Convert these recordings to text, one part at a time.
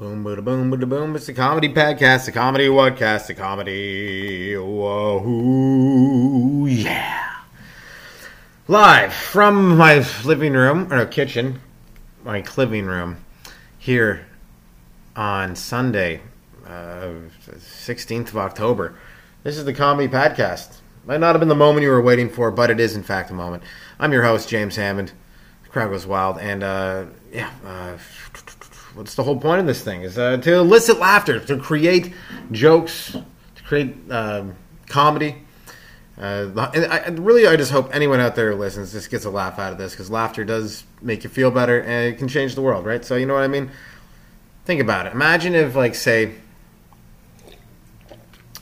Boom, boom, boom, boom, boom. It's a comedy padcast, a comedy whatcast, a comedy. Whoa, yeah. Live from my living room, or kitchen, my living room, here on Sunday, uh, 16th of October. This is the comedy padcast. Might not have been the moment you were waiting for, but it is, in fact, a moment. I'm your host, James Hammond. The crowd goes wild, and uh, yeah, uh, what's the whole point of this thing? Is uh, to elicit laughter, to create jokes, to create um comedy. Uh, and I, really, I just hope anyone out there who listens just gets a laugh out of this because laughter does make you feel better and it can change the world, right? So you know what I mean. Think about it. Imagine if, like, say,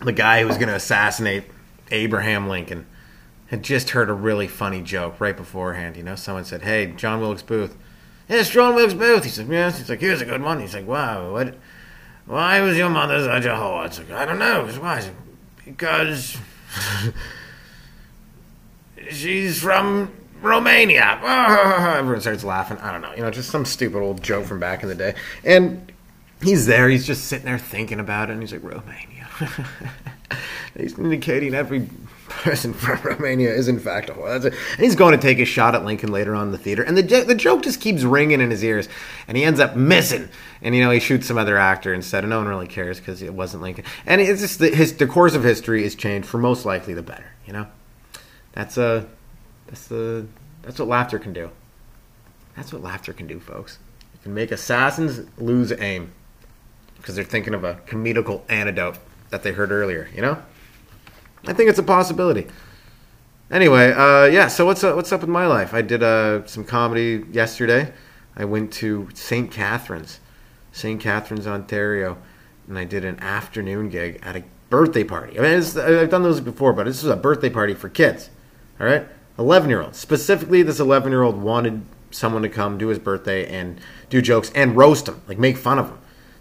the guy who was going to assassinate Abraham Lincoln had just heard a really funny joke right beforehand. You know, someone said, "Hey, John Wilkes Booth." Yes, John Wilkes Booth. He said, yes. He's like, here's a good one. He's like, wow, what? Why was your mother such a whore? It's like, I don't know. Why? Said, because she's from Romania. Everyone starts laughing. I don't know. You know, just some stupid old joke from back in the day. And he's there. He's just sitting there thinking about it. And he's like, Romania. he's indicating every person from Romania is in fact a whore. And he's going to take a shot at Lincoln later on in the theater, and the the joke just keeps ringing in his ears, and he ends up missing. And you know he shoots some other actor instead, and no one really cares because it wasn't Lincoln. And it's just the, his the course of history is changed for most likely the better. You know, that's a uh, that's the that's what laughter can do. That's what laughter can do, folks. It can make assassins lose aim because they're thinking of a comedical antidote that they heard earlier. You know. I think it's a possibility. Anyway, uh, yeah. So what's up, what's up with my life? I did uh, some comedy yesterday. I went to St. Catharines, St. Catharines, Ontario, and I did an afternoon gig at a birthday party. I mean, I've done those before, but this was a birthday party for kids. All right, eleven year olds. Specifically, this eleven year old wanted someone to come do his birthday and do jokes and roast him, like make fun of him.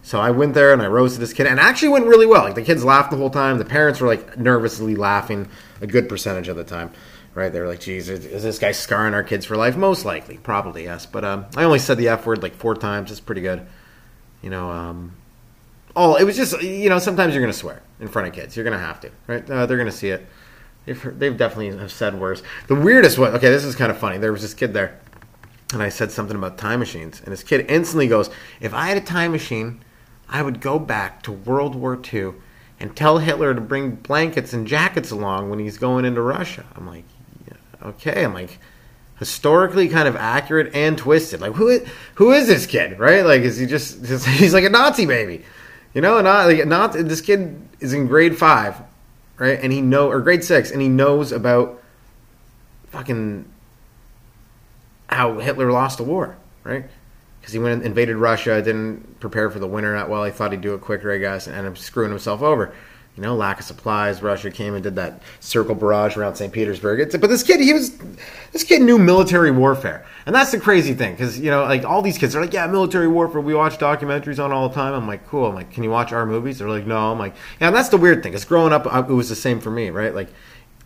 So I went there and I roasted this kid, and actually went really well. Like the kids laughed the whole time. The parents were like nervously laughing a good percentage of the time. Right? They were like, "Geez, is this guy scarring our kids for life?" Most likely, probably yes. But um, I only said the f word like four times. It's pretty good. You know, um, oh, it was just you know sometimes you're gonna swear in front of kids. You're gonna have to, right? Uh, they're gonna see it. They've, they've definitely have said worse. The weirdest one. Okay, this is kind of funny. There was this kid there, and I said something about time machines, and this kid instantly goes, "If I had a time machine." I would go back to World War II and tell Hitler to bring blankets and jackets along when he's going into Russia. I'm like, yeah, okay. I'm like, historically kind of accurate and twisted. Like, who is, who is this kid, right? Like, is he just, he's like a Nazi baby, you know? Not like not this kid is in grade five, right? And he know or grade six, and he knows about fucking how Hitler lost the war, right? Because he went and invaded Russia, didn't prepare for the winter that well. He thought he'd do it quicker, I guess, and ended up screwing himself over. You know, lack of supplies. Russia came and did that circle barrage around St. Petersburg. It's, but this kid, he was, this kid knew military warfare, and that's the crazy thing because you know, like all these kids are like, yeah, military warfare. We watch documentaries on all the time. I'm like, cool. I'm like, can you watch our movies? They're like, no. I'm like, yeah. And that's the weird thing. Because growing up, it was the same for me, right? Like,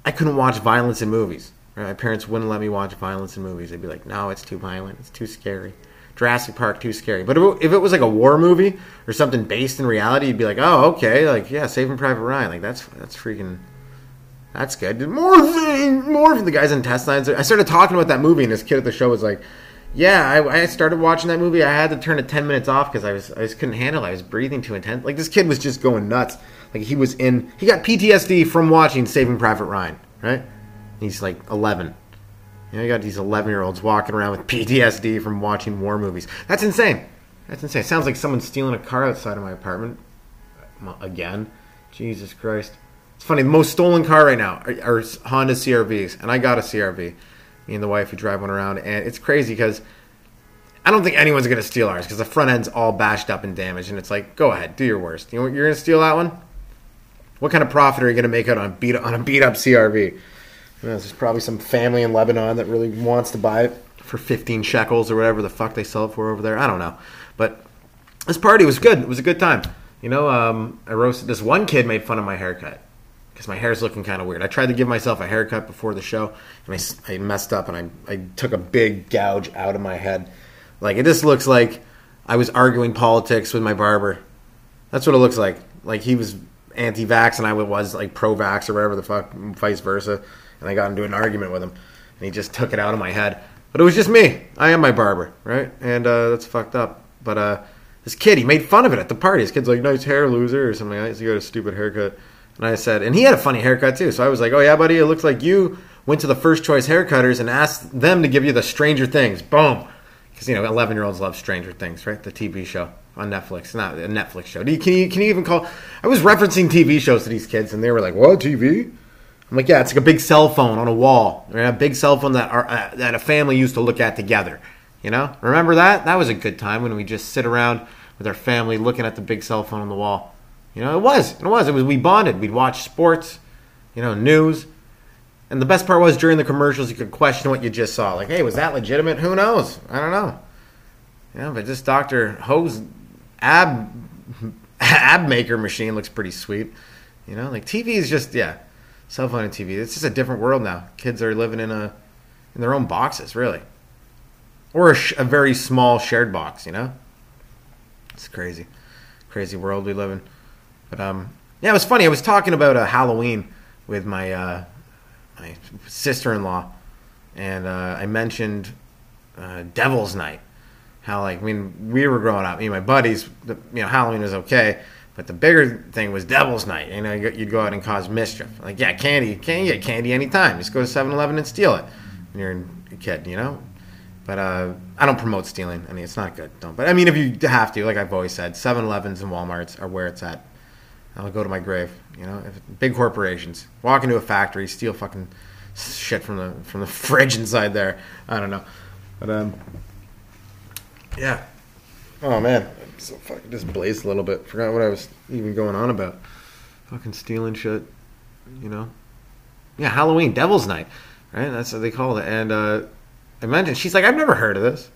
I couldn't watch violence in movies. Right? My parents wouldn't let me watch violence in movies. They'd be like, no, it's too violent. It's too scary. Jurassic Park too scary. But if it was like a war movie or something based in reality, you'd be like, oh, okay, like yeah, Saving Private Ryan, like that's that's freaking. That's good. More, more of the guy's intestines. I started talking about that movie, and this kid at the show was like, "Yeah, I, I started watching that movie. I had to turn it ten minutes off because I was I just couldn't handle. it. I was breathing too intense. Like this kid was just going nuts. Like he was in. He got PTSD from watching Saving Private Ryan. Right? He's like eleven. You know, you got these 11 year olds walking around with PTSD from watching war movies. That's insane. That's insane. It sounds like someone's stealing a car outside of my apartment. Again. Jesus Christ. It's funny. The most stolen car right now are, are Honda CRVs. And I got a CRV. Me and the wife, we drive one around. And it's crazy because I don't think anyone's going to steal ours because the front end's all bashed up and damaged. And it's like, go ahead, do your worst. You know, you're going to steal that one? What kind of profit are you going to make out on, beat, on a beat up CRV? Know, there's probably some family in Lebanon that really wants to buy it for 15 shekels or whatever the fuck they sell it for over there. I don't know. But this party was good. It was a good time. You know, um, I roasted this one kid made fun of my haircut because my hair's looking kind of weird. I tried to give myself a haircut before the show, and I, I messed up and I, I took a big gouge out of my head. Like, it just looks like I was arguing politics with my barber. That's what it looks like. Like he was anti-vax and I was like pro-vax or whatever the fuck, vice versa. And I got into an argument with him, and he just took it out of my head. But it was just me. I am my barber, right? And uh, that's fucked up. But uh, this kid, he made fun of it at the party. His kid's like, "Nice hair, loser," or something. Like that. Got a stupid haircut. And I said, and he had a funny haircut too. So I was like, "Oh yeah, buddy, it looks like you went to the first choice haircutters and asked them to give you the Stranger Things." Boom. Because you know, eleven year olds love Stranger Things, right? The TV show on Netflix, not a Netflix show. You, can you can you even call? I was referencing TV shows to these kids, and they were like, "What TV?" I'm like, "Yeah, it's like a big cell phone on a wall, right? a big cell phone that our, uh, that a family used to look at together." You know, remember that? That was a good time when we just sit around with our family looking at the big cell phone on the wall. You know, it was, it was, it was. We bonded. We'd watch sports, you know, news. And the best part was during the commercials, you could question what you just saw. Like, hey, was that legitimate? Who knows? I don't know. Yeah, but this Dr. Ho's ab ab maker machine looks pretty sweet. You know, like TV is just yeah, cell phone and TV. It's just a different world now. Kids are living in a in their own boxes, really, or a, sh- a very small shared box. You know, it's crazy, crazy world we live in. But um, yeah, it was funny. I was talking about a uh, Halloween with my uh, my sister in law, and uh, I mentioned uh, Devil's Night how like I mean we were growing up, me and my buddies, you know Halloween was okay, but the bigger thing was Devil's Night. You know, you'd go out and cause mischief. Like yeah, candy, can't get candy anytime. Just go to 7-Eleven and steal it when you're a kid, you know. But uh, I don't promote stealing. I mean, it's not good. Don't. But I mean, if you have to, like I've always said, 7-Elevens and WalMarts are where it's at. I'll go to my grave. You know, if, big corporations walk into a factory, steal fucking shit from the from the fridge inside there. I don't know, but um, yeah. Oh man, so fucking just blazed a little bit. Forgot what I was even going on about. Fucking stealing shit, you know. Yeah, Halloween, Devil's Night, right? That's what they call it. And uh, I mentioned she's like, I've never heard of this.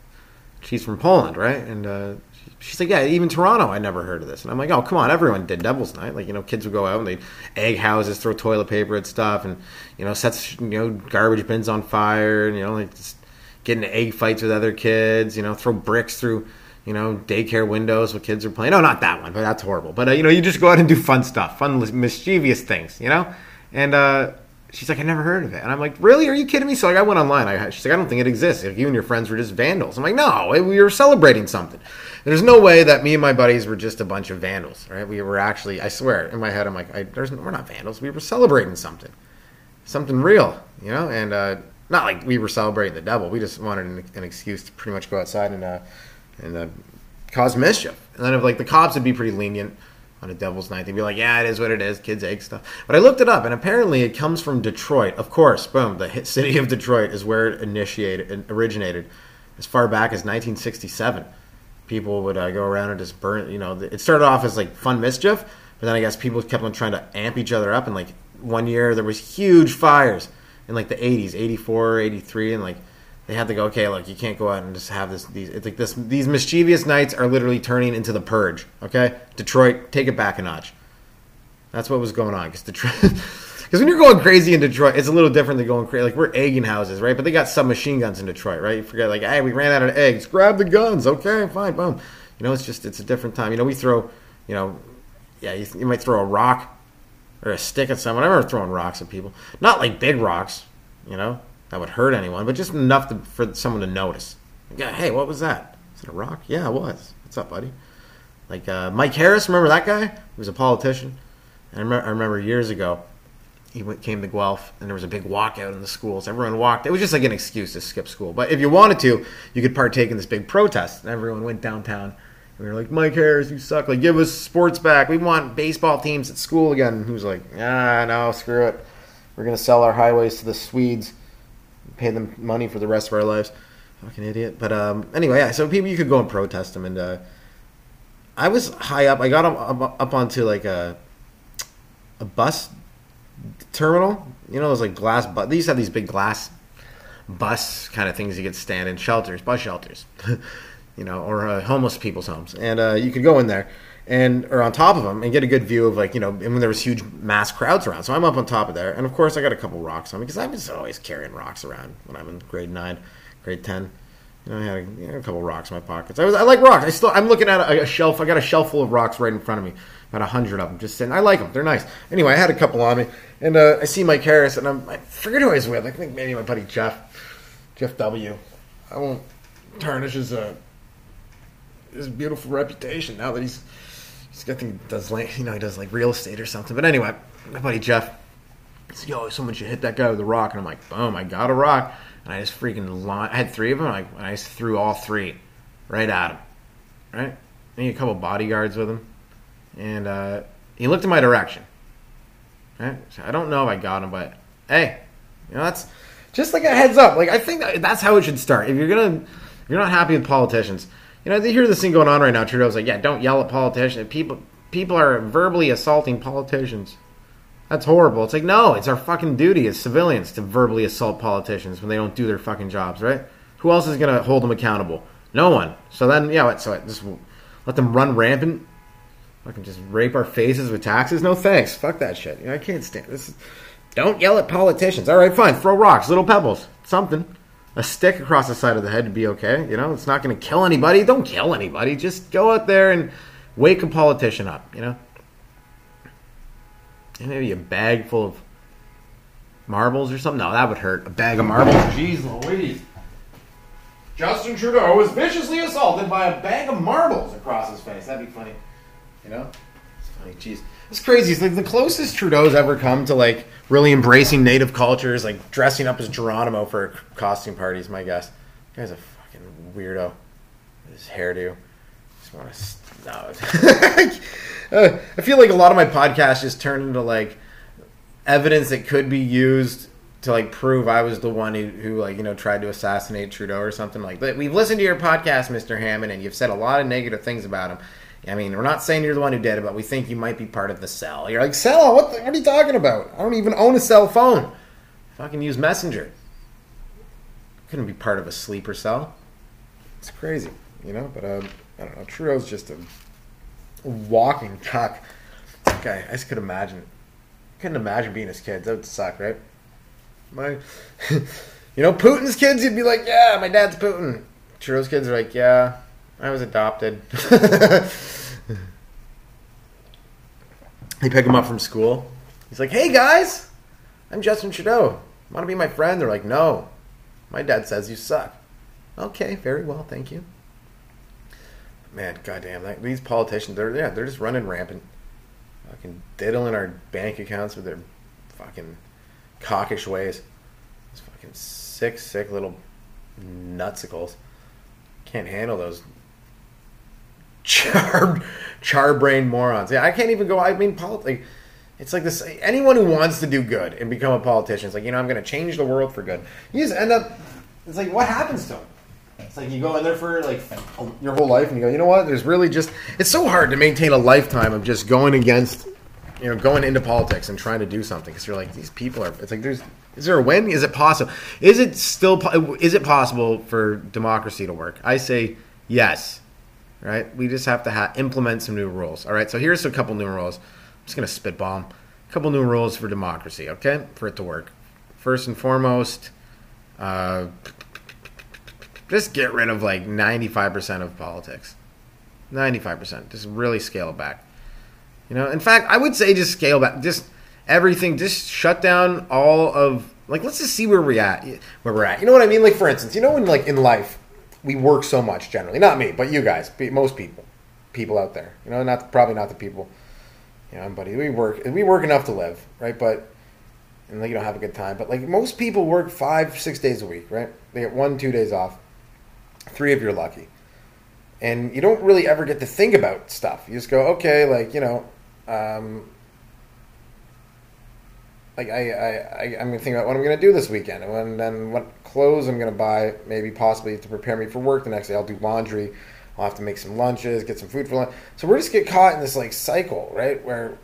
She's from Poland, right? And uh, she's like, yeah, even Toronto, I never heard of this. And I'm like, oh, come on, everyone did Devil's Night. Like, you know, kids would go out and they'd egg houses, throw toilet paper at stuff, and you know, sets you know garbage bins on fire, and you know, like just get into egg fights with other kids, you know, throw bricks through, you know, daycare windows while kids are playing. No, not that one, but that's horrible. But, uh, you know, you just go out and do fun stuff, fun, mischievous things, you know? And uh, she's like, I never heard of it. And I'm like, really? Are you kidding me? So like, I went online. I, she's like, I don't think it exists. You and your friends were just vandals. I'm like, no, we were celebrating something. There's no way that me and my buddies were just a bunch of vandals, right? We were actually, I swear, in my head, I'm like, I, we're not vandals. We were celebrating something, something real, you know? And, uh, not like we were celebrating the devil. We just wanted an, an excuse to pretty much go outside and uh, and uh, cause mischief. And then if like the cops would be pretty lenient on a devil's night, they'd be like, "Yeah, it is what it is, kids egg stuff." But I looked it up, and apparently it comes from Detroit. Of course, boom, the city of Detroit is where it initiated and originated, as far back as 1967. People would uh, go around and just burn. You know, it started off as like fun mischief, but then I guess people kept on trying to amp each other up, and like one year there was huge fires in like the 80s, 84, 83, and like they had to go, okay, look, you can't go out and just have this. These it's like this. These mischievous nights are literally turning into the purge. Okay, Detroit, take it back a notch. That's what was going on because Detroit. Because when you're going crazy in Detroit, it's a little different than going crazy. Like we're egging houses, right? But they got submachine guns in Detroit, right? You forget, like, hey, we ran out of eggs. Grab the guns. Okay, fine, boom. You know, it's just it's a different time. You know, we throw, you know, yeah, you, you might throw a rock or a stick at someone. I remember throwing rocks at people. Not like big rocks, you know, that would hurt anyone, but just enough to, for someone to notice. Hey, what was that? Is it a rock? Yeah, it was. What's up, buddy? Like uh, Mike Harris, remember that guy? He was a politician. And I remember, I remember years ago, he went, came to Guelph, and there was a big walkout in the schools. Everyone walked. It was just like an excuse to skip school. But if you wanted to, you could partake in this big protest. And everyone went downtown And we were like, Mike Harris, you suck. Like, give us sports back. We want baseball teams at school again. And he was like, ah, no, screw it. We're going to sell our highways to the Swedes, pay them money for the rest of our lives. Fucking idiot. But um, anyway, yeah, so people, you could go and protest them. And uh, I was high up. I got up, up onto like a, a bus terminal. You know, those like glass, but to have these big glass bus kind of things you could stand in shelters, bus shelters. you know, or uh, homeless people's homes, and uh, you could go in there and or on top of them and get a good view of like you know and when there was huge mass crowds around. So I'm up on top of there, and of course I got a couple rocks on me because I was always carrying rocks around when I'm in grade nine, grade ten, You know, I had a, you know, a couple rocks in my pockets. I was I like rocks. I still I'm looking at a, a shelf. I got a shelf full of rocks right in front of me. About a hundred of them, just sitting. I like them. They're nice. Anyway, I had a couple on me, and uh, I see Mike Harris, and I'm, I forget who I was with. I think maybe my buddy Jeff, Jeff W. I won't tarnish his uh, his beautiful reputation now that he's he's got the does like you know he does like real estate or something. But anyway, my buddy Jeff, he's yo, someone should hit that guy with a rock, and I'm like, boom, I got a rock, and I just freaking. I had three of them, like I just threw all three right at him, right. Maybe a couple bodyguards with him, and uh, he looked in my direction. Right? So I don't know if I got him, but hey, you know that's just like a heads up. Like I think that's how it should start. If you're gonna, if you're not happy with politicians, you know, they hear this thing going on right now. Trudeau's like, yeah, don't yell at politicians. People, people are verbally assaulting politicians. That's horrible. It's like, no, it's our fucking duty as civilians to verbally assault politicians when they don't do their fucking jobs, right? Who else is gonna hold them accountable? No one. So then, yeah, what, so what, just let them run rampant. Fucking just rape our faces with taxes? No thanks. Fuck that shit. You know, I can't stand this. Is, don't yell at politicians. All right, fine. Throw rocks, little pebbles, something. A stick across the side of the head to be okay. You know, it's not going to kill anybody. Don't kill anybody. Just go out there and wake a politician up. You know, and maybe a bag full of marbles or something. No, that would hurt. A bag of marbles. Jeez Louise. Justin Trudeau was viciously assaulted by a bag of marbles across his face. That'd be funny. You know? It's funny. Jeez. It's crazy. It's like the closest Trudeau's ever come to like really embracing native cultures, like dressing up as Geronimo for costume parties, my guess. The guy's a fucking weirdo. His hairdo. Just want to. No. Uh, I feel like a lot of my podcasts just turn into like evidence that could be used to like prove I was the one who, who like you know tried to assassinate Trudeau or something like that. We've listened to your podcast, Mr. Hammond, and you've said a lot of negative things about him. I mean, we're not saying you're the one who did it, but we think you might be part of the cell. You're like, cell? What, the, what are you talking about? I don't even own a cell phone. Fucking use Messenger. Couldn't be part of a sleeper cell. It's crazy, you know. But uh, I don't know. Trudeau's just a walking cuck. Okay, I just could imagine. Couldn't imagine being his kids. That would suck, right? My, you know, Putin's kids. You'd be like, yeah, my dad's Putin. Trudeau's kids are like, yeah, I was adopted. they pick him up from school. He's like, hey guys, I'm Justin Trudeau. Want to be my friend? They're like, no. My dad says you suck. Okay, very well, thank you man, goddamn, that, these politicians, they're yeah, they're just running rampant, fucking diddling our bank accounts with their fucking cockish ways. These fucking sick, sick little nutsicles. Can't handle those char char brain morons. Yeah, I can't even go. I mean, politics. It's like this. Anyone who wants to do good and become a politician, it's like you know, I'm going to change the world for good. You just end up. It's like what happens to them? It's like you go in there for like your whole life, and you go, you know what? There's really just it's so hard to maintain a lifetime of just going against, you know, going into politics and trying to do something because you're like these people are. It's like there's is there a win? Is it possible? Is it still is it possible for democracy to work? I say yes. Right? We just have to ha- implement some new rules. All right. So here's a couple new rules. I'm just gonna spitball a couple new rules for democracy. Okay, for it to work. First and foremost. Uh, just get rid of like 95% of politics. 95%. Just really scale it back. You know, in fact, I would say just scale back. Just everything. Just shut down all of like. Let's just see where we're at. Where we're at. You know what I mean? Like for instance, you know when like in life we work so much generally. Not me, but you guys. Most people, people out there. You know, not probably not the people. You know, buddy. We work. We work enough to live, right? But and like you don't have a good time. But like most people work five, six days a week, right? They get one, two days off three if you're lucky. And you don't really ever get to think about stuff. You just go, okay, like, you know, um, like I, I, I, I'm gonna think about what I'm gonna do this weekend, and then what clothes I'm gonna buy, maybe possibly to prepare me for work the next day. I'll do laundry. I'll have to make some lunches, get some food for lunch. So we're just get caught in this like cycle, right? Where,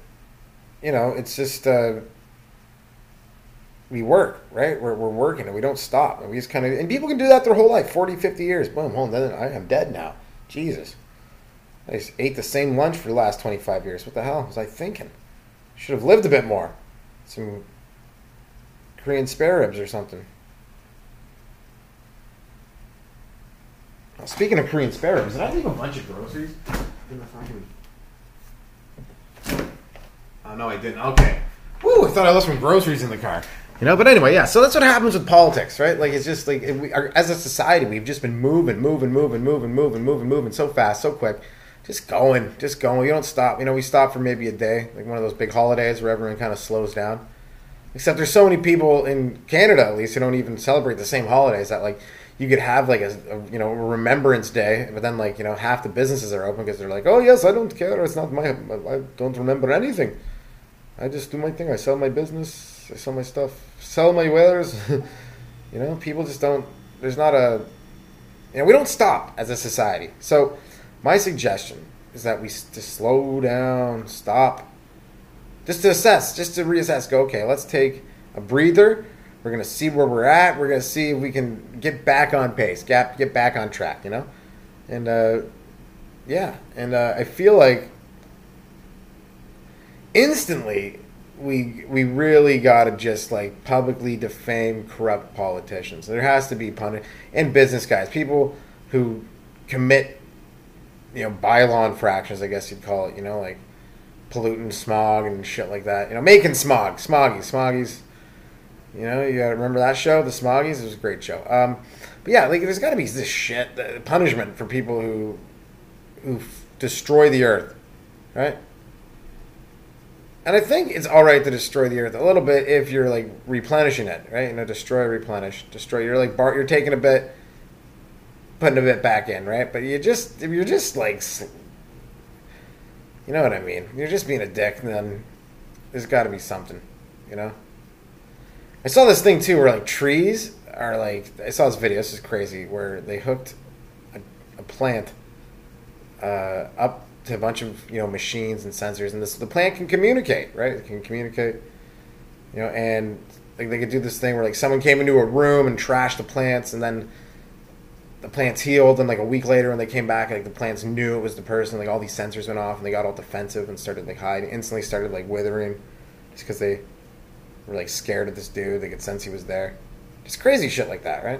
you know, it's just uh, we work, right? We're, we're working and we don't stop. And we just kind of, and people can do that their whole life 40, 50 years. Boom, boom, then I am dead now. Jesus. I just ate the same lunch for the last 25 years. What the hell was I thinking? Should have lived a bit more. Some Korean spare ribs or something. Speaking of Korean spare ribs, did I leave a bunch of groceries in the fucking? Oh no, I didn't. Okay. Woo! I thought I left some groceries in the car. You know, but anyway, yeah. So that's what happens with politics, right? Like it's just like we, are, as a society, we've just been moving, moving, moving, moving, moving, moving, moving so fast, so quick, just going, just going. We don't stop. You know, we stop for maybe a day, like one of those big holidays where everyone kind of slows down. Except there's so many people in Canada, at least, who don't even celebrate the same holidays. That like you could have like a, a, you know Remembrance Day, but then like you know half the businesses are open because they're like, oh yes, I don't care. It's not my. I don't remember anything. I just do my thing. I sell my business. I sell my stuff. Sell my wares. you know, people just don't. There's not a. You know, we don't stop as a society. So, my suggestion is that we just slow down, stop, just to assess, just to reassess. Go, okay, let's take a breather we're going to see where we're at. We're going to see if we can get back on pace, get, get back on track, you know? And, uh, yeah. And uh, I feel like instantly we we really got to just like publicly defame corrupt politicians. There has to be punish and business guys, people who commit, you know, bylaw infractions. I guess you'd call it. You know, like polluting smog and shit like that. You know, making smog, smoggy, smoggies. You know, you gotta remember that show, The Smoggies. It was a great show. Um, but yeah, like there's got to be this shit uh, punishment for people who who f- destroy the earth, right? And I think it's all right to destroy the earth a little bit if you're like replenishing it, right? You know, destroy, replenish, destroy. You're like Bart. You're taking a bit, putting a bit back in, right? But you just if you're just like, you know what I mean? You're just being a dick. Then there's got to be something, you know. I saw this thing too, where like trees are like I saw this video. This is crazy, where they hooked a, a plant uh, up to a bunch of you know machines and sensors, and this the plant can communicate, right? It can communicate, you know, and like they could do this thing where like someone came into a room and trashed the plants, and then the plants healed, and like a week later when they came back, like the plants knew it was the person. Like all these sensors went off, and they got all defensive and started like hiding. Instantly started like withering, just because they were like scared of this dude. They could sense he was there. Just crazy shit like that, right?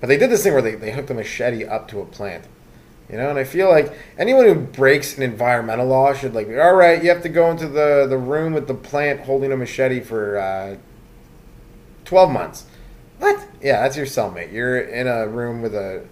But they did this thing where they, they hooked a machete up to a plant. You know, and I feel like anyone who breaks an environmental law should like, all right, you have to go into the, the room with the plant holding a machete for uh, 12 months. What? Yeah, that's your cellmate. You're in a room with a.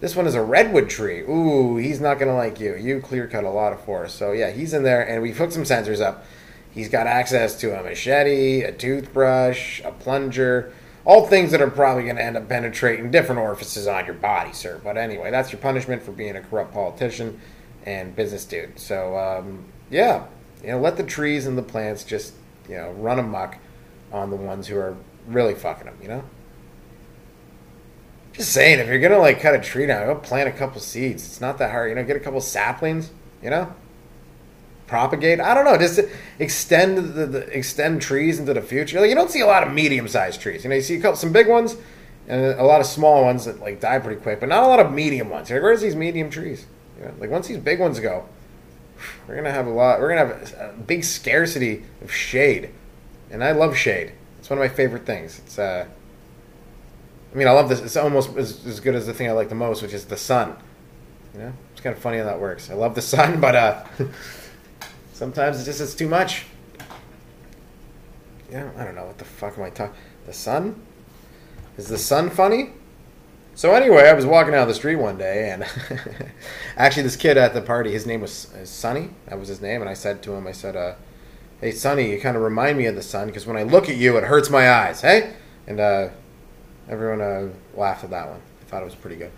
This one is a redwood tree. Ooh, he's not gonna like you. You clear cut a lot of forest, so yeah, he's in there, and we've hooked some sensors up. He's got access to a machete, a toothbrush, a plunger, all things that are probably going to end up penetrating different orifices on your body, sir. But anyway, that's your punishment for being a corrupt politician and business dude. So, um, yeah, you know, let the trees and the plants just, you know, run amok on the ones who are really fucking them, you know? Just saying, if you're gonna like cut a tree down, go plant a couple seeds. It's not that hard, you know. Get a couple saplings, you know propagate. I don't know, just extend the, the, extend trees into the future. Like, you don't see a lot of medium sized trees. You know, you see a couple, some big ones and a lot of small ones that like die pretty quick, but not a lot of medium ones. Like, where's these medium trees? Like once these big ones go, we're gonna have a lot. We're gonna have a, a big scarcity of shade, and I love shade. It's one of my favorite things. It's uh, I mean, I love this. It's almost as, as good as the thing I like the most, which is the sun. You know, it's kind of funny how that works. I love the sun, but uh. Sometimes it's just it's too much. Yeah, I don't know what the fuck am I talking. The sun? Is the sun funny? So anyway, I was walking down the street one day, and actually, this kid at the party, his name was uh, Sonny. That was his name, and I said to him, I said, uh, "Hey, Sonny, you kind of remind me of the sun because when I look at you, it hurts my eyes." Hey, and uh, everyone uh, laughed at that one. I thought it was pretty good,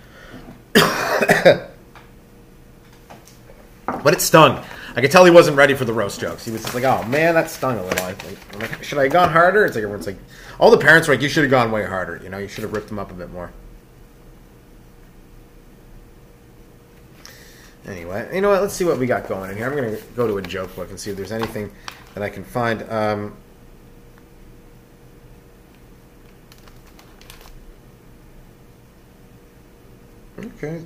but it stung. I could tell he wasn't ready for the roast jokes. He was just like, "Oh man, that stung a little." Like, like, should I have gone harder? It's like everyone's like, all the parents were like, "You should have gone way harder." You know, you should have ripped them up a bit more. Anyway, you know what? Let's see what we got going in here. I'm going to go to a joke book and see if there's anything that I can find. Um, okay.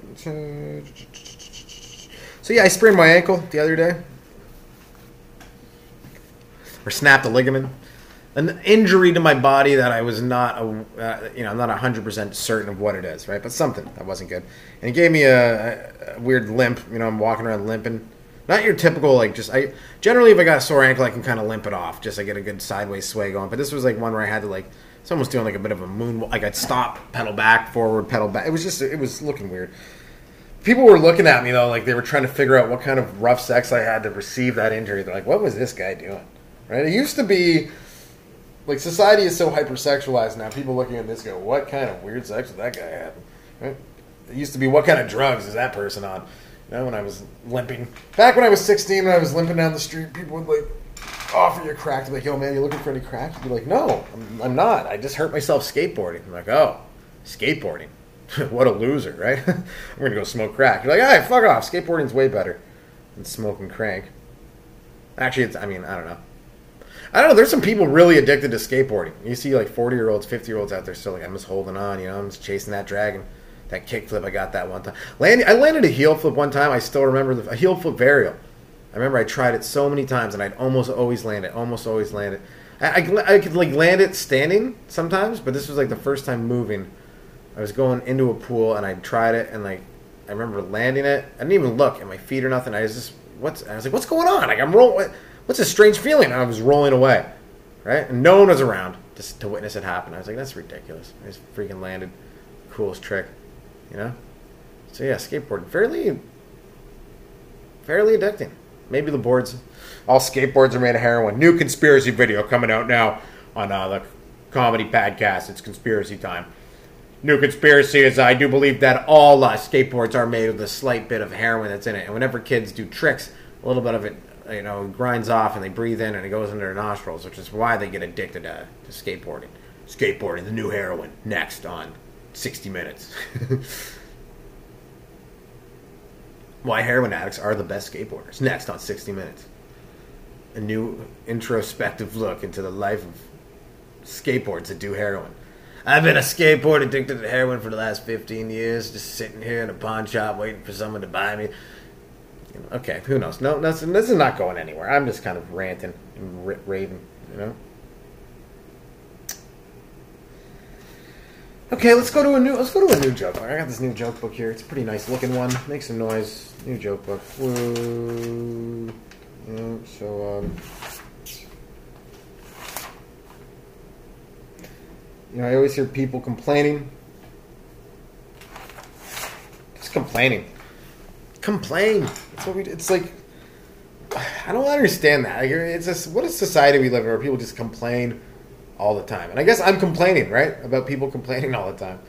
So yeah, I sprained my ankle the other day, or snapped a ligament. an injury to my body that I was not, a, uh, you know, I'm not 100% certain of what it is, right? But something that wasn't good. And it gave me a, a, weird limp. You know, I'm walking around limping. Not your typical, like, just, I, generally if I got a sore ankle, I can kind of limp it off. Just I get a good sideways sway going. But this was like one where I had to, like, it's almost doing like a bit of a moon, like I'd stop, pedal back, forward, pedal back. It was just, it was looking weird. People were looking at me though, like they were trying to figure out what kind of rough sex I had to receive that injury. They're like, what was this guy doing? Right? It used to be, like society is so hypersexualized now. People looking at this go, "What kind of weird sex did that guy have?" Right? It used to be, "What kind of drugs is that person on?" You know, when I was limping back when I was 16, when I was limping down the street, people would like offer you crack. They're like, "Yo, man, you looking for any crack?" You'd be like, "No, I'm, I'm not. I just hurt myself skateboarding." I'm like, "Oh, skateboarding." what a loser, right? I'm gonna go smoke crack. You're like, right, fuck off. Skateboarding's way better than smoking crank. Actually, it's. I mean, I don't know. I don't know. There's some people really addicted to skateboarding. You see like 40 year olds, 50 year olds out there still like, I'm just holding on, you know, I'm just chasing that dragon. That kickflip, I got that one time. Land, I landed a heel flip one time. I still remember the a heel flip varial. I remember I tried it so many times and I'd almost always land it, almost always land it. I, I, I could like land it standing sometimes, but this was like the first time moving. I was going into a pool and I tried it and like I remember landing it. I didn't even look at my feet or nothing. I was just what's I was like, what's going on? Like I'm rolling what's this strange feeling? And I was rolling away, right? And no one was around just to witness it happen. I was like, that's ridiculous. I just freaking landed. Coolest trick, you know? So yeah, skateboarding. Fairly, fairly addicting. Maybe the boards, all skateboards are made of heroin. New conspiracy video coming out now on uh, the comedy padcast. It's conspiracy time. New conspiracy is I do believe that all uh, skateboards are made with a slight bit of heroin that's in it. And whenever kids do tricks, a little bit of it you know grinds off and they breathe in and it goes into their nostrils, which is why they get addicted to, to skateboarding. Skateboarding, the new heroin, next on 60 Minutes. why heroin addicts are the best skateboarders. Next on 60 Minutes. A new introspective look into the life of skateboards that do heroin. I've been a skateboard addicted to heroin for the last 15 years, just sitting here in a pawn shop waiting for someone to buy me okay, who knows? No, this, this is not going anywhere. I'm just kind of ranting and raving, you know. Okay, let's go to a new. Let's go to a new joke book. I got this new joke book here. It's a pretty nice looking one. Make some noise. New joke book. Woo. Yeah, so um, you know, I always hear people complaining. Just complaining complain. It's what we. It's like I don't understand that. It's just what a society we live in where people just complain all the time. And I guess I'm complaining, right, about people complaining all the time.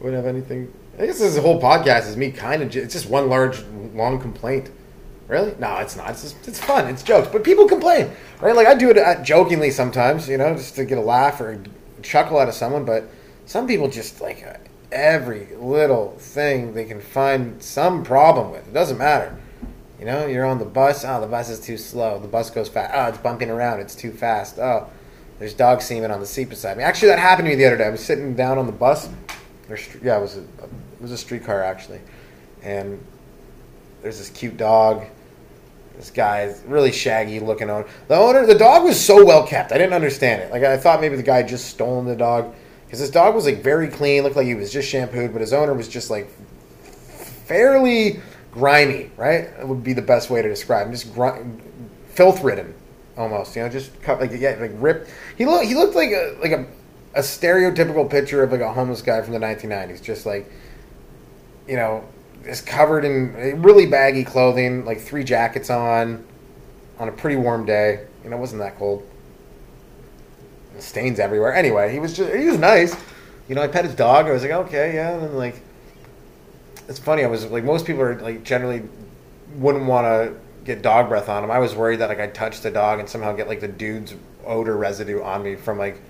Wouldn't have anything. I guess this whole podcast is me kind of. It's just one large, long complaint. Really? No, it's not. It's just, it's fun. It's jokes, but people complain, right? Like I do it uh, jokingly sometimes, you know, just to get a laugh or chuckle out of someone. But some people just like every little thing they can find some problem with. It doesn't matter. You know, you're on the bus. Oh, the bus is too slow. The bus goes fast. Oh, it's bumping around. It's too fast. Oh, there's dog semen on the seat beside me. Actually, that happened to me the other day. I was sitting down on the bus. yeah, it was a, it was a streetcar actually, and there's this cute dog. This guy is really shaggy looking on. The owner, the dog was so well kept. I didn't understand it. Like I thought maybe the guy just stolen the dog because his dog was like very clean, looked like he was just shampooed, but his owner was just like fairly grimy, right? It would be the best way to describe him. Just gr- filth ridden, almost. You know, just cut like yeah, like ripped. He looked he looked like a like a a stereotypical picture of like a homeless guy from the 1990s, just like you know, just covered in eh, really baggy clothing, like three jackets on, on a pretty warm day. You know, it wasn't that cold stains everywhere. Anyway, he was just he was nice. You know, I pet his dog. I was like, okay, yeah. And like, it's funny. I was like, most people are like generally wouldn't want to get dog breath on him. I was worried that like I'd touch the dog and somehow get like the dude's odor residue on me from like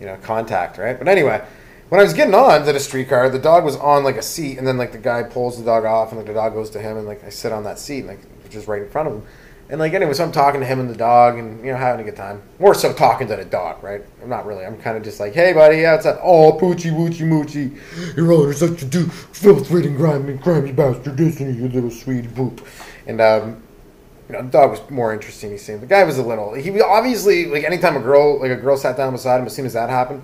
you know contact, right? But anyway, when I was getting on to the streetcar, the dog was on like a seat, and then like the guy pulls the dog off, and like the dog goes to him, and like I sit on that seat, and like just right in front of him. And like anyway, so I'm talking to him and the dog, and you know having a good time. More so talking to the dog, right? I'm not really. I'm kind of just like, hey buddy, yeah, what's up? Oh, poochie woochie moochie, your owner's such a dude, filth ridden grimy, grimy bastard, isn't you little sweetie poop? And um, You know, the dog was more interesting. He seemed. The guy was a little. He obviously like anytime a girl like a girl sat down beside him, as soon as that happened,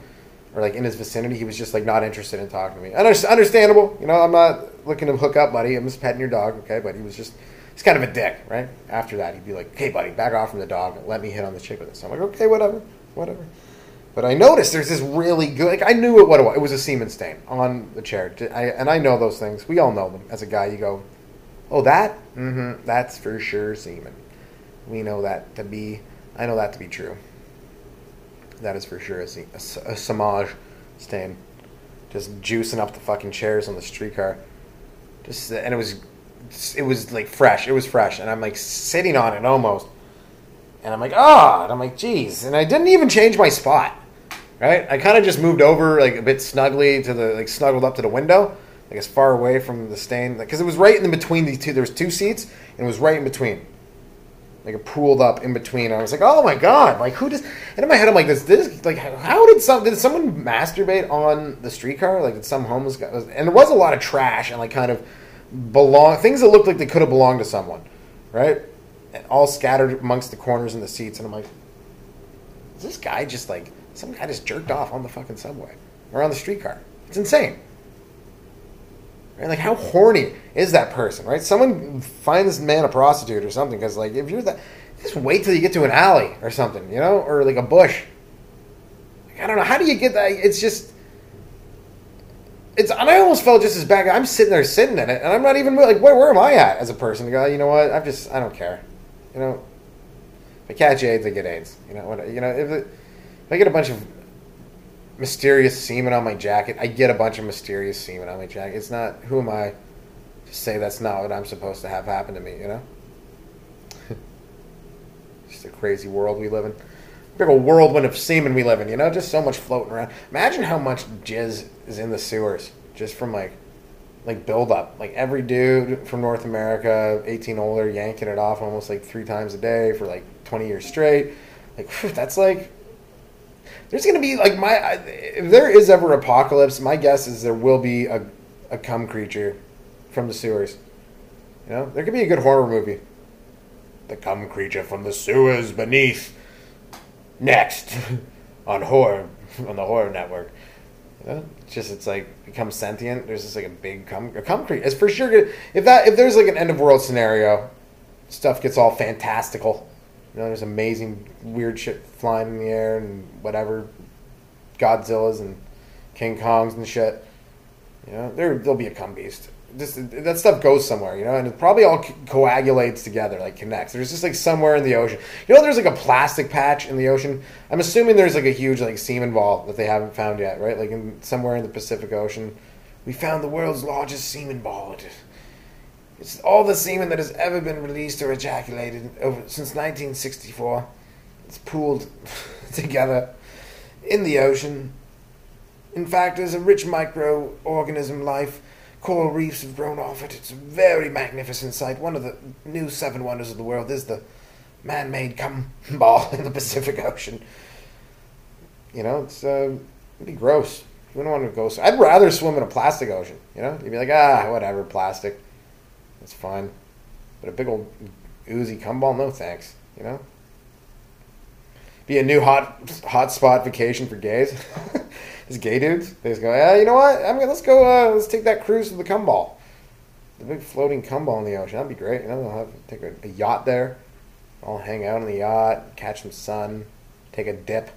or like in his vicinity, he was just like not interested in talking to me. Understandable. You know, I'm not looking to hook up, buddy. I'm just petting your dog, okay? But he was just. He's kind of a dick, right? After that, he'd be like, "Okay, buddy, back off from the dog. Let me hit on the chick with this." So I'm like, "Okay, whatever, whatever." But I noticed there's this really good. Like I knew it what it was. It was a semen stain on the chair, I, and I know those things. We all know them. As a guy, you go, "Oh, that? Mm-hmm. That's for sure semen." We know that to be. I know that to be true. That is for sure a, a, a samaj stain. Just juicing up the fucking chairs on the streetcar. Just and it was, it was like fresh. It was fresh, and I'm like sitting on it almost. And I'm like, ah, oh. and I'm like, geez, and I didn't even change my spot right? I kind of just moved over like a bit snugly to the like snuggled up to the window, like as far away from the stain because it was right in between these two. There was two seats and it was right in between, like pooled up in between. I was like, oh my god, like who does? And in my head, I'm like, this, this, like, how did some did someone masturbate on the streetcar? Like, did some homeless guy? And there was a lot of trash and like kind of belong things that looked like they could have belonged to someone, right? And all scattered amongst the corners and the seats. And I'm like, is this guy just like? Some guy just jerked off on the fucking subway or on the streetcar. It's insane. Right? Like, how horny is that person, right? Someone find this man a prostitute or something, because, like, if you're that, just wait till you get to an alley or something, you know, or like a bush. Like, I don't know. How do you get that? It's just. It's, and I almost felt just as bad. I'm sitting there, sitting in it, and I'm not even like, where, where am I at as a person? To go, you know what? I'm just, I don't care. You know, if I catch AIDS, I get AIDS. You know what? You know, if it, I get a bunch of mysterious semen on my jacket, I get a bunch of mysterious semen on my jacket. It's not who am I to say that's not what I'm supposed to have happen to me, you know? Just a crazy world we live in. Big old whirlwind of semen we live in, you know, just so much floating around. Imagine how much jizz is in the sewers just from like like build up. Like every dude from North America, 18 older, yanking it off almost like three times a day for like 20 years straight. Like that's like there's going to be like my if there is ever apocalypse, my guess is there will be a a cum creature from the sewers. You know, there could be a good horror movie. The cum creature from the sewers beneath. Next on horror on the horror network. You know, it's just it's like becomes sentient. There's just like a big cum a cum creature. It's for sure good. If that if there's like an end of world scenario, stuff gets all fantastical you know, there's amazing weird shit flying in the air and whatever, Godzillas and King Kongs and shit. You know, there there'll be a cum beast. Just that stuff goes somewhere, you know, and it probably all co- coagulates together, like connects. There's just like somewhere in the ocean. You know, there's like a plastic patch in the ocean. I'm assuming there's like a huge like semen ball that they haven't found yet, right? Like in somewhere in the Pacific Ocean, we found the world's largest semen ball. It's all the semen that has ever been released or ejaculated over, since 1964. It's pooled together in the ocean. In fact, there's a rich microorganism life. Coral reefs have grown off it. It's a very magnificent sight. One of the new seven wonders of the world is the man-made cum ball in the Pacific Ocean. You know, it's uh, it'd be gross. You wouldn't want to go. I'd rather swim in a plastic ocean. You know, you'd be like, ah, whatever, plastic. That's fine. But a big old oozy cum ball, no thanks. You know? Be a new hot hot spot vacation for gays. These gay dudes. They just go, yeah, you know what? I'm mean, let's go. Uh, let's take that cruise to the cum ball. The big floating cum ball in the ocean. That'd be great. You know, they'll have take a, a yacht there. I'll hang out on the yacht, catch some sun, take a dip.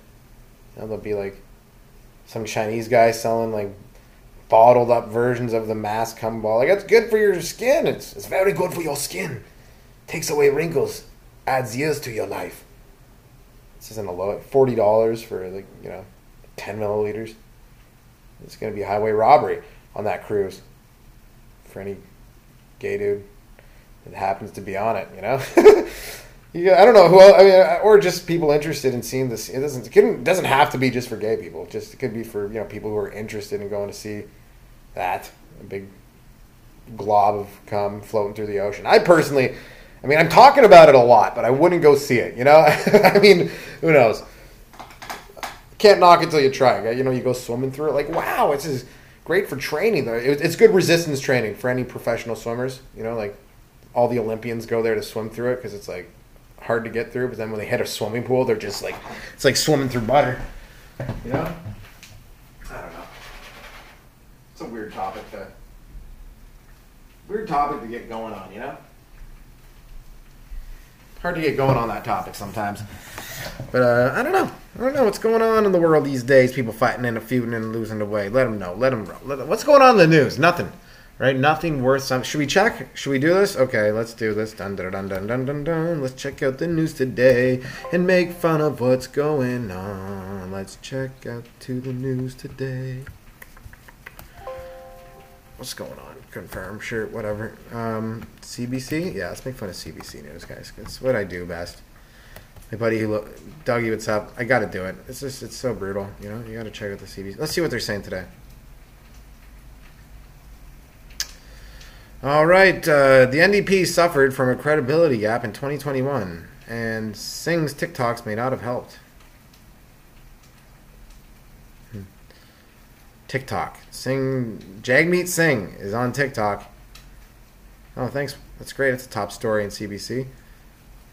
You know, there'll be like some Chinese guy selling like bottled up versions of the mask cum ball. Like it's good for your skin. It's it's very good for your skin. Takes away wrinkles, adds years to your life. This isn't a low forty dollars for like you know ten milliliters. It's gonna be highway robbery on that cruise for any gay dude that happens to be on it. You know. Yeah, I don't know who. Else, I mean, uh, or just people interested in seeing this. It doesn't. It doesn't have to be just for gay people. Just it could be for you know people who are interested in going to see that a big glob of cum floating through the ocean. I personally, I mean, I'm talking about it a lot, but I wouldn't go see it. You know, I mean, who knows? Can't knock it till you try. You know, you go swimming through it. Like, wow, it's is great for training. Though it's good resistance training for any professional swimmers. You know, like all the Olympians go there to swim through it because it's like hard to get through. But then when they hit a swimming pool, they're just like it's like swimming through butter. You know? I don't know. It's a weird topic to weird topic to get going on. You know? Hard to get going on that topic sometimes. But uh, I don't know. I don't know what's going on in the world these days. People fighting and feuding and losing the way. Let them know. Let them know. What's going on in the news? Nothing. Right? Nothing worth something. Should we check? Should we do this? Okay, let's do this. Dun dun dun dun dun dun dun. Let's check out the news today and make fun of what's going on. Let's check out to the news today. What's going on? Confirm, sure, whatever. Um, CBC? Yeah, let's make fun of CBC News, guys. It's what I do best. My buddy who Dougie, what's up? I got to do it. It's just it's so brutal. You know, you got to check out the CBC. Let's see what they're saying today. All right, uh, the NDP suffered from a credibility gap in 2021, and Singh's TikToks may not have helped. Hmm. TikTok. Singh Jagmeet Singh is on TikTok. Oh, thanks. That's great. It's a top story in CBC.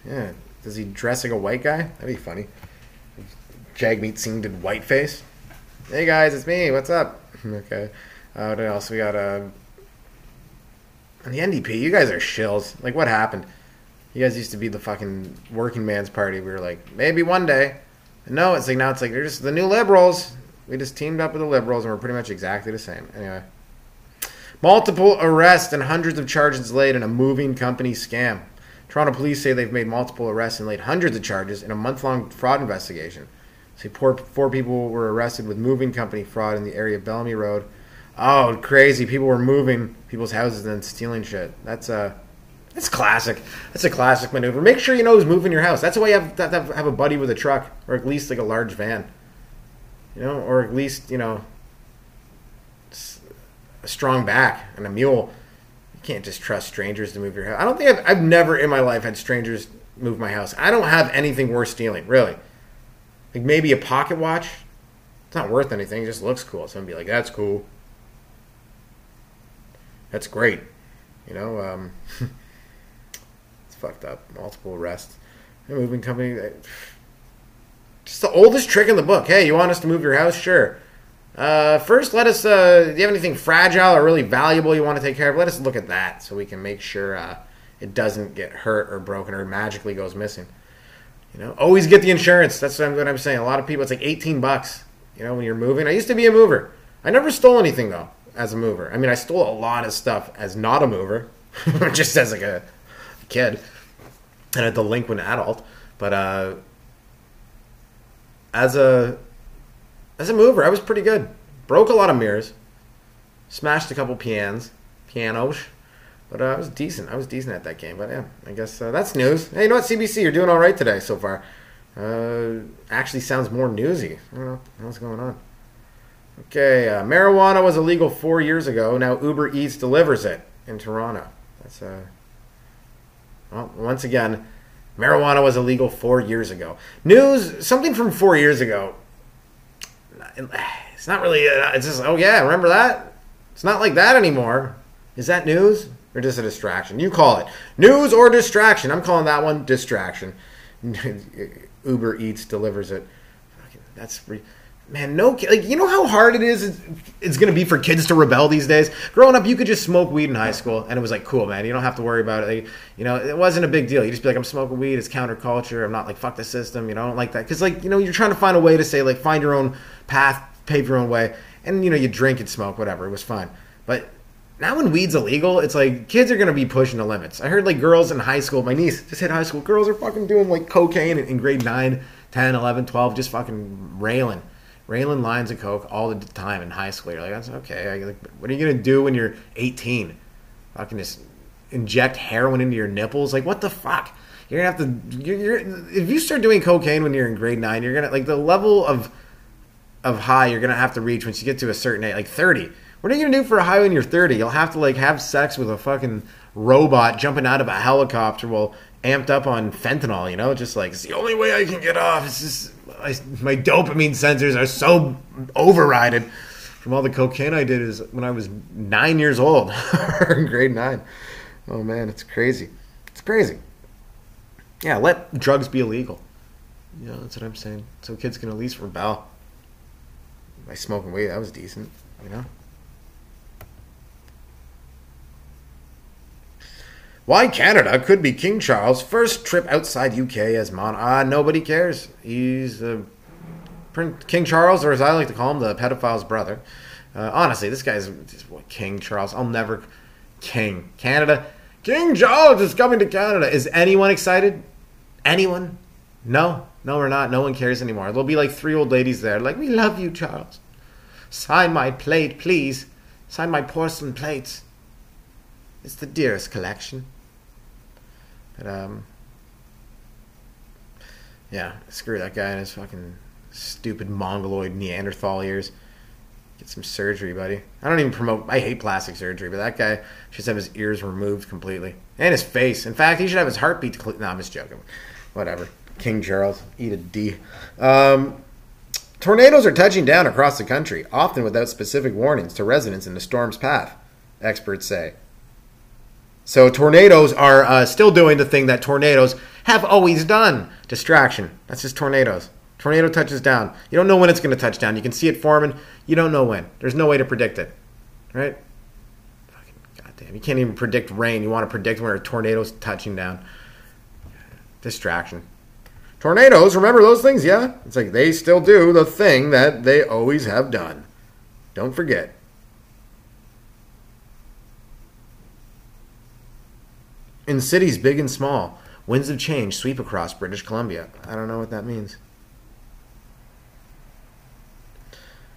Yeah. Does he dress like a white guy? That'd be funny. Jagmeet Singh did whiteface. Hey guys, it's me. What's up? okay. Uh, what else? We got uh, the NDP. You guys are shills. Like, what happened? You guys used to be the fucking working man's party. We were like, maybe one day. No, it's like now it's like they're just the new liberals. We just teamed up with the liberals, and we're pretty much exactly the same. Anyway, multiple arrests and hundreds of charges laid in a moving company scam. Toronto police say they've made multiple arrests and laid hundreds of charges in a month-long fraud investigation. See, four people were arrested with moving company fraud in the area of Bellamy Road. Oh, crazy! People were moving people's houses and stealing shit. That's a that's classic. That's a classic maneuver. Make sure you know who's moving your house. That's why you have to have, a buddy with a truck, or at least like a large van. You know, or at least you know a strong back and a mule. You can't just trust strangers to move your house. I don't think I've, I've never in my life had strangers move my house. I don't have anything worth stealing, really. Like maybe a pocket watch. It's not worth anything. It just looks cool. Someone be like, "That's cool." That's great. You know, um, it's fucked up. Multiple arrests. A moving company. Just the oldest trick in the book. Hey, you want us to move your house? Sure. Uh, first, let us. Uh, do you have anything fragile or really valuable you want to take care of? Let us look at that so we can make sure uh, it doesn't get hurt or broken or magically goes missing. You know, always get the insurance. That's what I'm, what I'm saying. A lot of people, it's like 18 bucks. You know, when you're moving. I used to be a mover. I never stole anything though as a mover. I mean, I stole a lot of stuff as not a mover, just as like a kid and a delinquent adult. But uh, as a as a mover, I was pretty good. Broke a lot of mirrors, smashed a couple pianos, pianos. But uh, I was decent. I was decent at that game. But yeah, I guess uh, that's news. Hey, you know what, CBC, you're doing all right today so far. Uh, actually, sounds more newsy. I don't know what's going on. Okay, uh, marijuana was illegal four years ago. Now Uber Eats delivers it in Toronto. That's uh, well, once again, marijuana was illegal four years ago. News, something from four years ago. It's not really. Uh, it's just oh yeah, remember that? It's not like that anymore. Is that news or just a distraction? You call it news or distraction. I'm calling that one distraction. Uber Eats delivers it. That's. Re- man, no, like you know how hard it is. It's going to be for kids to rebel these days. Growing up, you could just smoke weed in high school, and it was like cool, man. You don't have to worry about it. Like, you know, it wasn't a big deal. You just be like, I'm smoking weed. It's counterculture. I'm not like fuck the system. You know, I don't like that because like you know you're trying to find a way to say like find your own path, pave your own way, and you know you drink and smoke, whatever. It was fine, but. Now when weed's illegal, it's like kids are gonna be pushing the limits. I heard like girls in high school, my niece just hit high school, girls are fucking doing like cocaine in, in grade 9, 10, 11, 12, just fucking railing railing lines of coke all the time in high school. You're like, that's okay. Like, what are you gonna do when you're 18? Fucking just inject heroin into your nipples? Like, what the fuck? You're gonna have to. You're, you're, if you start doing cocaine when you're in grade nine, you're gonna like the level of of high you're gonna have to reach once you get to a certain age, like 30. What are you gonna do for a high when you're 30? You'll have to like have sex with a fucking robot jumping out of a helicopter while amped up on fentanyl. You know, just like it's the only way I can get off. It's just I, my dopamine sensors are so overridden from all the cocaine I did is when I was nine years old, grade nine. Oh man, it's crazy. It's crazy. Yeah, let drugs be illegal. Know, that's what I'm saying. So kids can at least rebel by smoking weed. That was decent, you know. Why Canada could be King Charles' first trip outside UK as mon. Ah, nobody cares. He's uh, King Charles, or as I like to call him, the pedophile's brother. Uh, honestly, this guy's what, King Charles. I'll never King Canada. King Charles is coming to Canada. Is anyone excited? Anyone? No, no, we're not. No one cares anymore. There'll be like three old ladies there, like, we love you, Charles. Sign my plate, please. Sign my porcelain plates. It's the dearest collection. But, um, yeah, screw that guy and his fucking stupid mongoloid Neanderthal ears. Get some surgery, buddy. I don't even promote. I hate plastic surgery, but that guy should have his ears removed completely and his face. In fact, he should have his heartbeat. Cl- no, I'm just joking. Whatever. King Charles, eat a D. Um, tornadoes are touching down across the country, often without specific warnings to residents in the storm's path. Experts say. So tornadoes are uh, still doing the thing that tornadoes have always done: distraction. That's just tornadoes. Tornado touches down. You don't know when it's going to touch down. You can see it forming. You don't know when. There's no way to predict it, right? Fucking goddamn! You can't even predict rain. You want to predict when a tornado's touching down. Distraction. Tornadoes, remember those things? Yeah, it's like they still do the thing that they always have done. Don't forget. In cities big and small, winds of change sweep across British Columbia. I don't know what that means.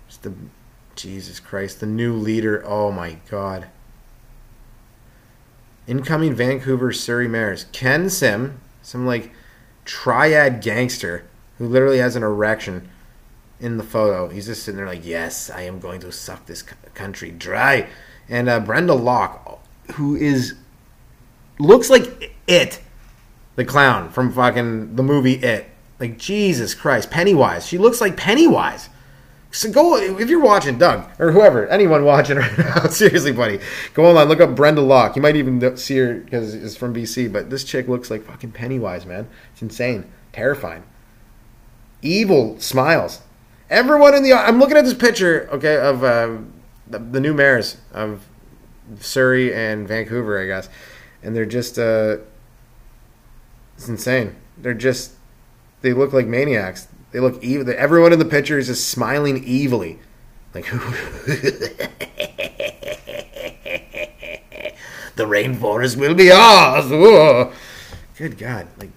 Just the Jesus Christ, the new leader. Oh my God. Incoming Vancouver Surrey mayors Ken Sim, some like triad gangster who literally has an erection in the photo. He's just sitting there like, "Yes, I am going to suck this country dry." And uh, Brenda Locke, who is looks like it, the clown from fucking the movie It. Like Jesus Christ, Pennywise. She looks like Pennywise. So go if you're watching Doug or whoever, anyone watching right now. Seriously, buddy, go online, look up Brenda Locke. You might even see her because it's from BC. But this chick looks like fucking Pennywise, man. It's insane, terrifying, evil smiles. Everyone in the I'm looking at this picture, okay, of uh, the, the new mayors of Surrey and Vancouver, I guess and they're just uh, it's insane. They're just they look like maniacs. They look evil. Everyone in the picture is just smiling evilly, like the rainforest will be ours. Whoa. Good God, like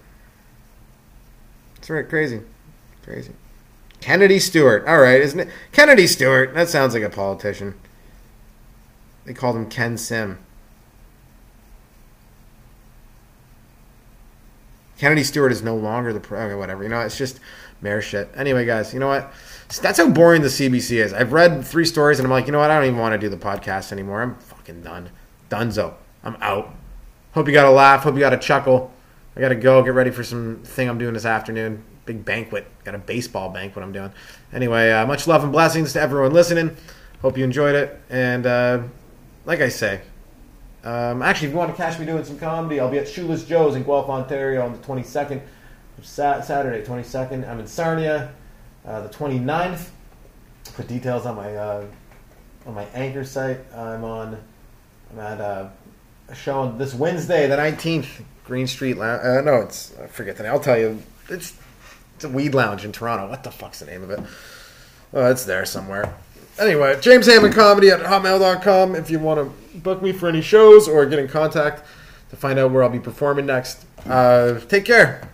it's right crazy, crazy. Kennedy Stewart. All right, isn't it? Kennedy Stewart. That sounds like a politician. They called him Ken Sim. Kennedy Stewart is no longer the pro. Okay, whatever. You know, it's just mayor shit. Anyway, guys, you know what? That's how boring the CBC is. I've read three stories and I'm like, you know what? I don't even want to do the podcast anymore. I'm fucking done. Dunzo. I'm out. Hope you got a laugh. Hope you got a chuckle. I got to go get ready for some thing I'm doing this afternoon. Big banquet. Got a baseball banquet I'm doing. Anyway, uh, much love and blessings to everyone listening. Hope you enjoyed it. And uh, like I say, um, actually, if you want to catch me doing some comedy, I'll be at Shoeless Joe's in Guelph, Ontario on the 22nd, Saturday, 22nd. I'm in Sarnia, uh, the 29th. Put details on my uh, on my anchor site. I'm on. I'm at uh, a show on this Wednesday, the 19th, Green Street. Lounge. Uh, no, it's I forget the name. I'll tell you. It's it's a weed lounge in Toronto. What the fuck's the name of it? Oh, it's there somewhere. Anyway, James Hammond Comedy at hotmail.com if you want to book me for any shows or get in contact to find out where I'll be performing next. Uh, take care.